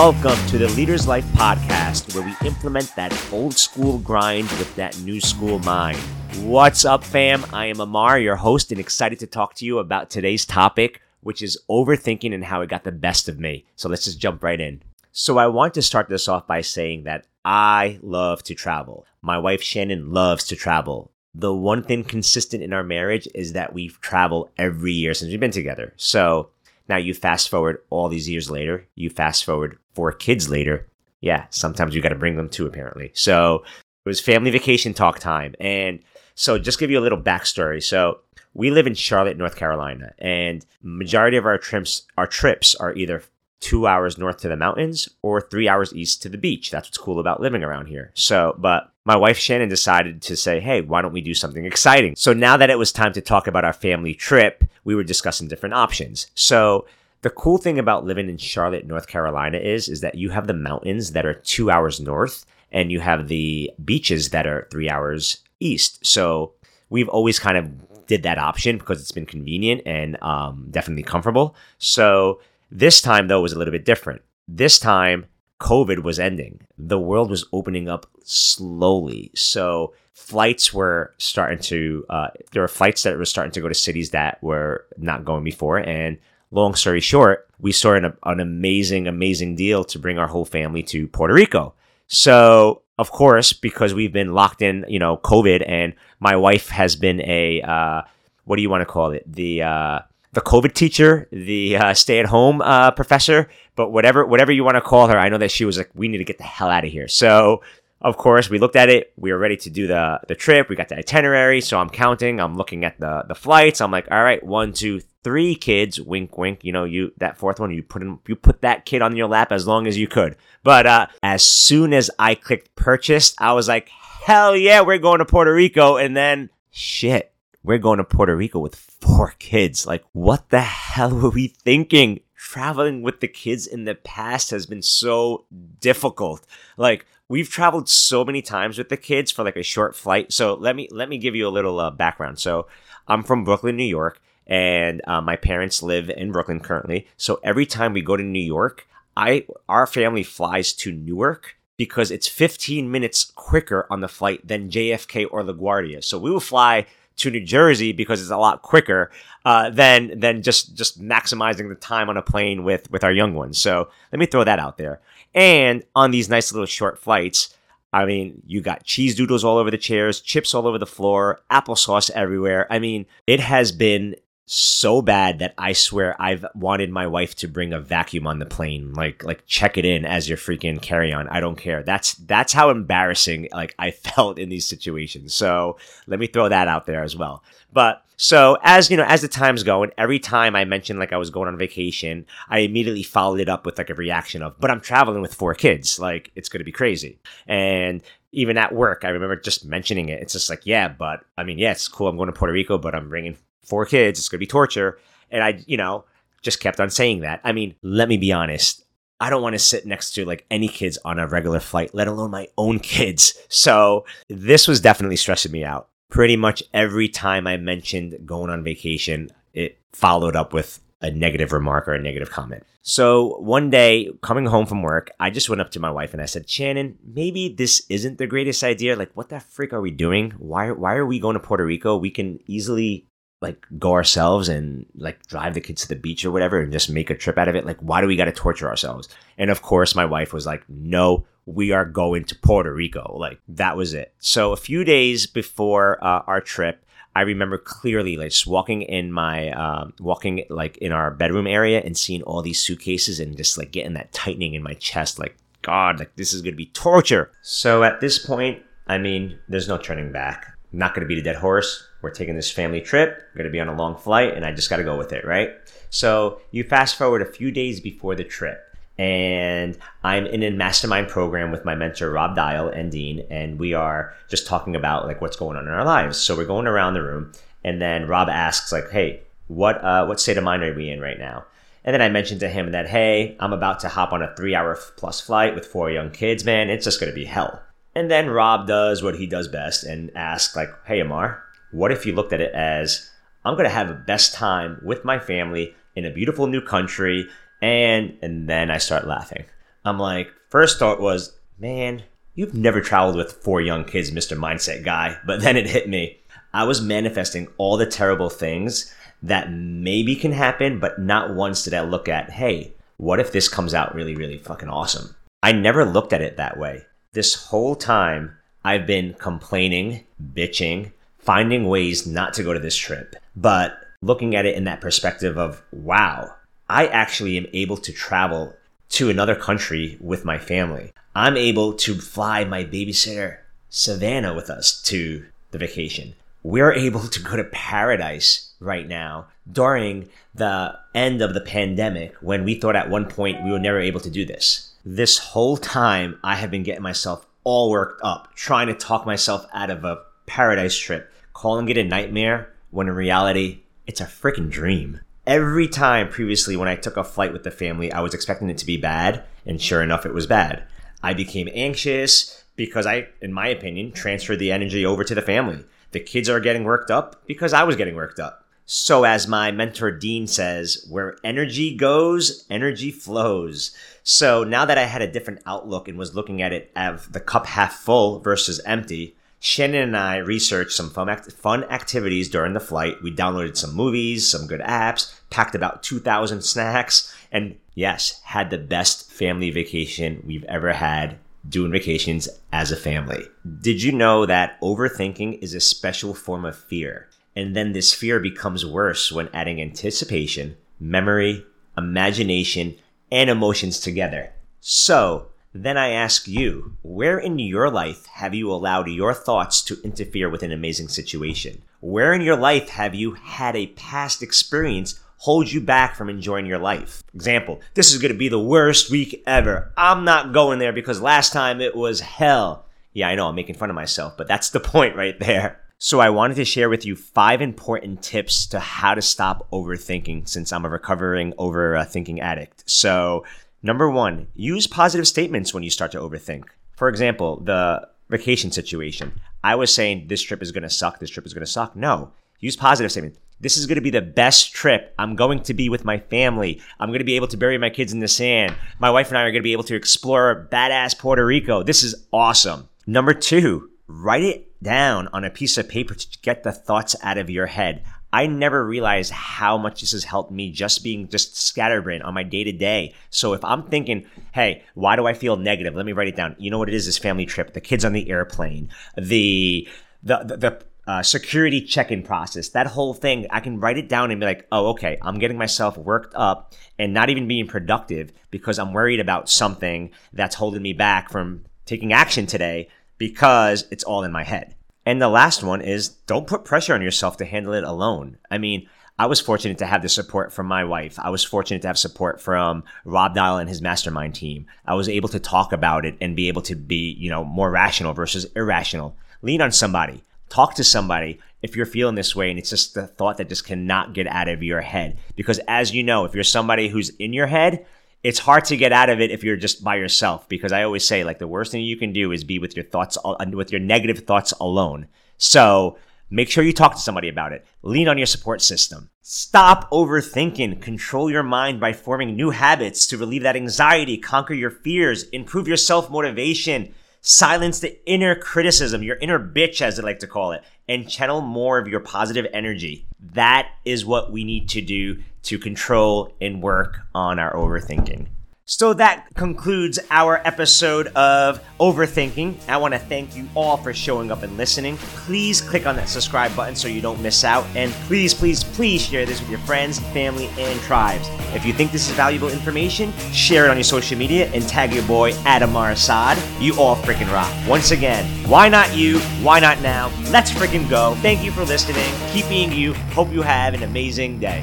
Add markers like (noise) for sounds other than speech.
Welcome to the Leaders Life podcast, where we implement that old school grind with that new school mind. What's up, fam? I am Amar, your host, and excited to talk to you about today's topic, which is overthinking and how it got the best of me. So let's just jump right in. So, I want to start this off by saying that I love to travel. My wife Shannon loves to travel. The one thing consistent in our marriage is that we've traveled every year since we've been together. So, now you fast forward all these years later, you fast forward four kids later. Yeah, sometimes you got to bring them too, apparently. So it was family vacation talk time. And so just give you a little backstory. So we live in Charlotte, North Carolina, and majority of our trips our trips are either two hours north to the mountains or three hours east to the beach. That's what's cool about living around here. So, but my wife Shannon decided to say, hey, why don't we do something exciting? So now that it was time to talk about our family trip, we were discussing different options. So the cool thing about living in Charlotte, North Carolina is, is that you have the mountains that are two hours north and you have the beaches that are three hours east. So we've always kind of did that option because it's been convenient and um, definitely comfortable. So this time, though, was a little bit different. This time, COVID was ending. The world was opening up slowly. So flights were starting to, uh, there were flights that were starting to go to cities that were not going before. And long story short, we saw an, an amazing, amazing deal to bring our whole family to Puerto Rico. So, of course, because we've been locked in, you know, COVID, and my wife has been a, uh, what do you want to call it? The, uh, the COVID teacher, the uh, stay-at-home uh, professor, but whatever whatever you want to call her, I know that she was like, we need to get the hell out of here. So of course, we looked at it. We were ready to do the the trip. We got the itinerary. So I'm counting. I'm looking at the the flights. I'm like, all right, one, two, three kids. Wink, wink. You know, you that fourth one, you put in, you put that kid on your lap as long as you could. But uh, as soon as I clicked purchase, I was like, hell yeah, we're going to Puerto Rico. And then shit, we're going to Puerto Rico with four kids. Like, what the hell were we thinking? Traveling with the kids in the past has been so difficult. Like, we've traveled so many times with the kids for like a short flight. So let me let me give you a little uh, background. So I'm from Brooklyn, New York, and uh, my parents live in Brooklyn currently. So every time we go to New York, I our family flies to Newark because it's 15 minutes quicker on the flight than JFK or LaGuardia. So we will fly to New Jersey because it's a lot quicker uh, than than just just maximizing the time on a plane with with our young ones. So let me throw that out there. And on these nice little short flights, I mean, you got cheese doodles all over the chairs, chips all over the floor, applesauce everywhere. I mean, it has been so bad that I swear I've wanted my wife to bring a vacuum on the plane, like like check it in as your freaking carry on. I don't care. That's that's how embarrassing like I (laughs) felt in these situations. So let me throw that out there as well. But so as you know, as the time's going, every time I mentioned like I was going on vacation, I immediately followed it up with like a reaction of, "But I'm traveling with four kids. Like it's to be crazy." And even at work, I remember just mentioning it. It's just like, yeah, but I mean, yeah, it's cool. I'm going to Puerto Rico, but I'm bringing four kids. It's going to be torture. And I, you know, just kept on saying that. I mean, let me be honest. I don't want to sit next to like any kids on a regular flight, let alone my own kids. So this was definitely stressing me out. Pretty much every time I mentioned going on vacation, it followed up with a negative remark or a negative comment. So one day, coming home from work, I just went up to my wife and I said, Shannon, maybe this isn't the greatest idea. Like, what the freak are we doing? Why, why are we going to Puerto Rico? We can easily like go ourselves and like drive the kids to the beach or whatever and just make a trip out of it. Like, why do we got to torture ourselves? And of course, my wife was like, no, we are going to Puerto Rico. Like, that was it. So, a few days before uh, our trip, I remember clearly like just walking in my, um, walking like in our bedroom area and seeing all these suitcases and just like getting that tightening in my chest. Like, God, like this is to be torture. So, at this point, I mean, there's no turning back. Not going to beat a dead horse we're taking this family trip, we're going to be on a long flight, and I just got to go with it, right? So you fast forward a few days before the trip, and I'm in a mastermind program with my mentor Rob Dial and Dean, and we are just talking about like what's going on in our lives. So we're going around the room, and then Rob asks like, "Hey, what uh, what state of mind are we in right now?" And then I mentioned to him that, "Hey, I'm about to hop on a three hour plus flight with four young kids, man. It's just going to be hell." And then Rob does what he does best and asks like, "Hey, Amar, what if you looked at it as I'm going to have the best time with my family in a beautiful new country and and then I start laughing. I'm like, first thought was, man, you've never traveled with four young kids, Mr. Mindset Guy. (laughs) But then it hit me. I was manifesting all the terrible things that maybe can happen, but not once did I look at, hey, what if this comes out really, really fucking awesome? I never looked at it that way. This whole time, I've been complaining, bitching, finding ways not to go to this trip, but looking at it in that perspective of, wow, I actually am able to travel to another country with my family. I'm able to fly my babysitter, Savannah, with us to the vacation. We're able to go to paradise right now during the end of the pandemic when we thought at one point we were never able to do this. This whole time, I have been getting myself all worked up, trying to talk myself out of a paradise trip, calling it a nightmare when in reality, it's a freaking dream. Every time previously when I took a flight with the family, I was expecting it to be bad, and sure enough, it was bad. I became anxious because I, in my opinion, transferred the energy over to the family. The kids are getting worked up because I was getting worked up. So, as my mentor Dean says, where energy goes, energy flows. So, now that I had a different outlook and was looking at it as the cup half full versus empty, Shannon and I researched some fun, act- fun activities during the flight. We downloaded some movies, some good apps, packed about 2,000 snacks, and yes, had the best family vacation we've ever had doing vacations as a family. Did you know that overthinking is a special form of fear? And then this fear becomes worse when adding anticipation, memory, imagination, and emotions together. So, then I ask you, where in your life have you allowed your thoughts to interfere with an amazing situation? Where in your life have you had a past experience hold you back from enjoying your life? Example, this is going to be the worst week ever. I'm not going there because last time it was hell. Yeah, I know I'm making fun of myself, but that's the (laughs) point right there. So I wanted to share with you five important tips to how to stop overthinking since I'm a recovering overthinking addict. So number one, use positive statements when you start to overthink. For example, the vacation situation. I was saying this trip is going to suck. This trip is going to suck. No, use positive statements. This is going to be the best trip. I'm going to be with my family. I'm going to be able to bury my kids in the sand. My wife and I are going to be able to explore badass Puerto Rico. This is awesome. Number two, write it down on a piece of paper to get the thoughts out of your head. I never realized how much this has helped me just being just scatterbrained on my day to day. So if I'm thinking, hey, why do I feel negative? Let me write it down. You know what it is? This family trip, the kids on the airplane, the the the, the uh, security check-in process, that whole thing. I can write it down and be like, oh, okay, I'm getting myself worked up and not even being productive because I'm worried about something that's holding me back from taking action today because it's all in my head. And the last one is don't put pressure on yourself to handle it alone. I mean, I was fortunate to have the support from my wife. I was fortunate to have support from Rob Dial and his mastermind team. I was able to talk about it and be able to be, you know, more rational versus irrational. Lean on somebody. Talk to somebody if you're feeling this way and it's just the thought that just cannot get out of your head. Because as you know, if you're somebody who's in your head, it's hard to get out of it if you're just by yourself because I always say like the worst thing you can do is be with your thoughts uh, with your negative thoughts alone. So make sure you talk to somebody about it. Lean on your support system. Stop overthinking. Control your mind by forming new habits to relieve that anxiety, conquer your fears, improve your self motivation, silence the inner criticism, your inner bitch, as they like to call it, and channel more of your positive energy. That is what we need to do to control and work on our overthinking. So that concludes our episode of Overthinking. I want to thank you all for showing up and listening. Please click on that subscribe button so you don't miss out. And please, please, please share this with your friends, family, and tribes. If you think this is valuable information, share it on your social media and tag your boy Adamar Assad. You all freaking rock. Once again, why not you? Why not now? Let's freaking go. Thank you for listening. Keep being you. Hope you have an amazing day.